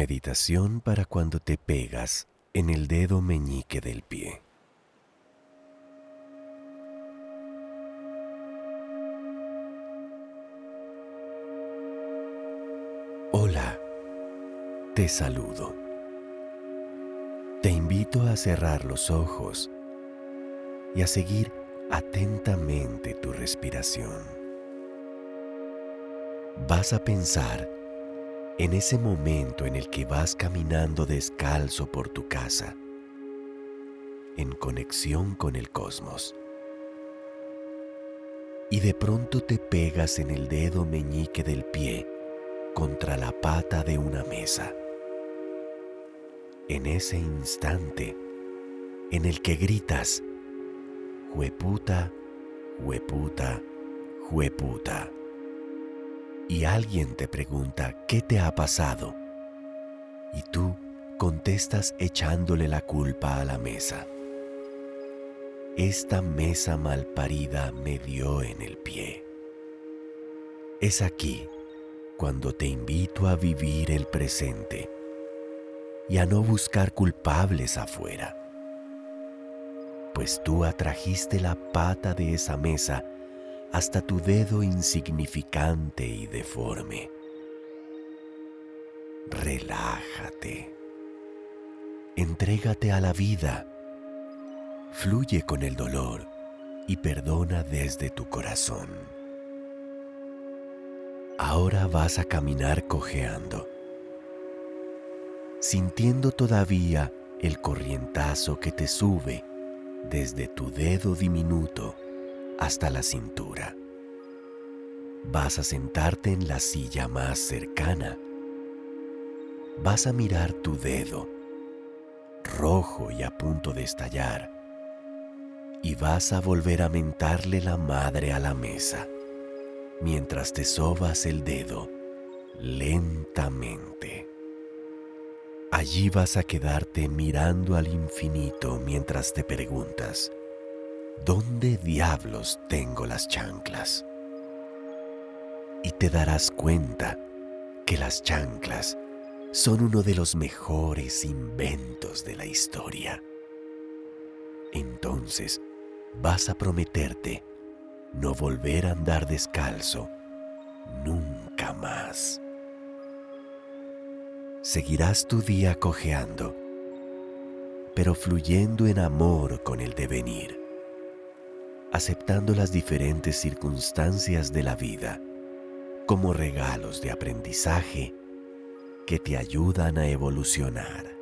Meditación para cuando te pegas en el dedo meñique del pie. Hola, te saludo. Te invito a cerrar los ojos y a seguir atentamente tu respiración. Vas a pensar en ese momento en el que vas caminando descalzo por tu casa, en conexión con el cosmos. Y de pronto te pegas en el dedo meñique del pie contra la pata de una mesa. En ese instante en el que gritas, hueputa, hueputa, hueputa y alguien te pregunta qué te ha pasado y tú contestas echándole la culpa a la mesa. Esta mesa malparida me dio en el pie. Es aquí cuando te invito a vivir el presente y a no buscar culpables afuera, pues tú atrajiste la pata de esa mesa hasta tu dedo insignificante y deforme. Relájate. Entrégate a la vida. Fluye con el dolor y perdona desde tu corazón. Ahora vas a caminar cojeando, sintiendo todavía el corrientazo que te sube desde tu dedo diminuto hasta la cintura. Vas a sentarte en la silla más cercana. Vas a mirar tu dedo, rojo y a punto de estallar, y vas a volver a mentarle la madre a la mesa, mientras te sobas el dedo lentamente. Allí vas a quedarte mirando al infinito mientras te preguntas, ¿dónde diablos tengo las chanclas? Y te darás cuenta que las chanclas son uno de los mejores inventos de la historia. Entonces vas a prometerte no volver a andar descalzo nunca más. Seguirás tu día cojeando, pero fluyendo en amor con el devenir aceptando las diferentes circunstancias de la vida como regalos de aprendizaje que te ayudan a evolucionar.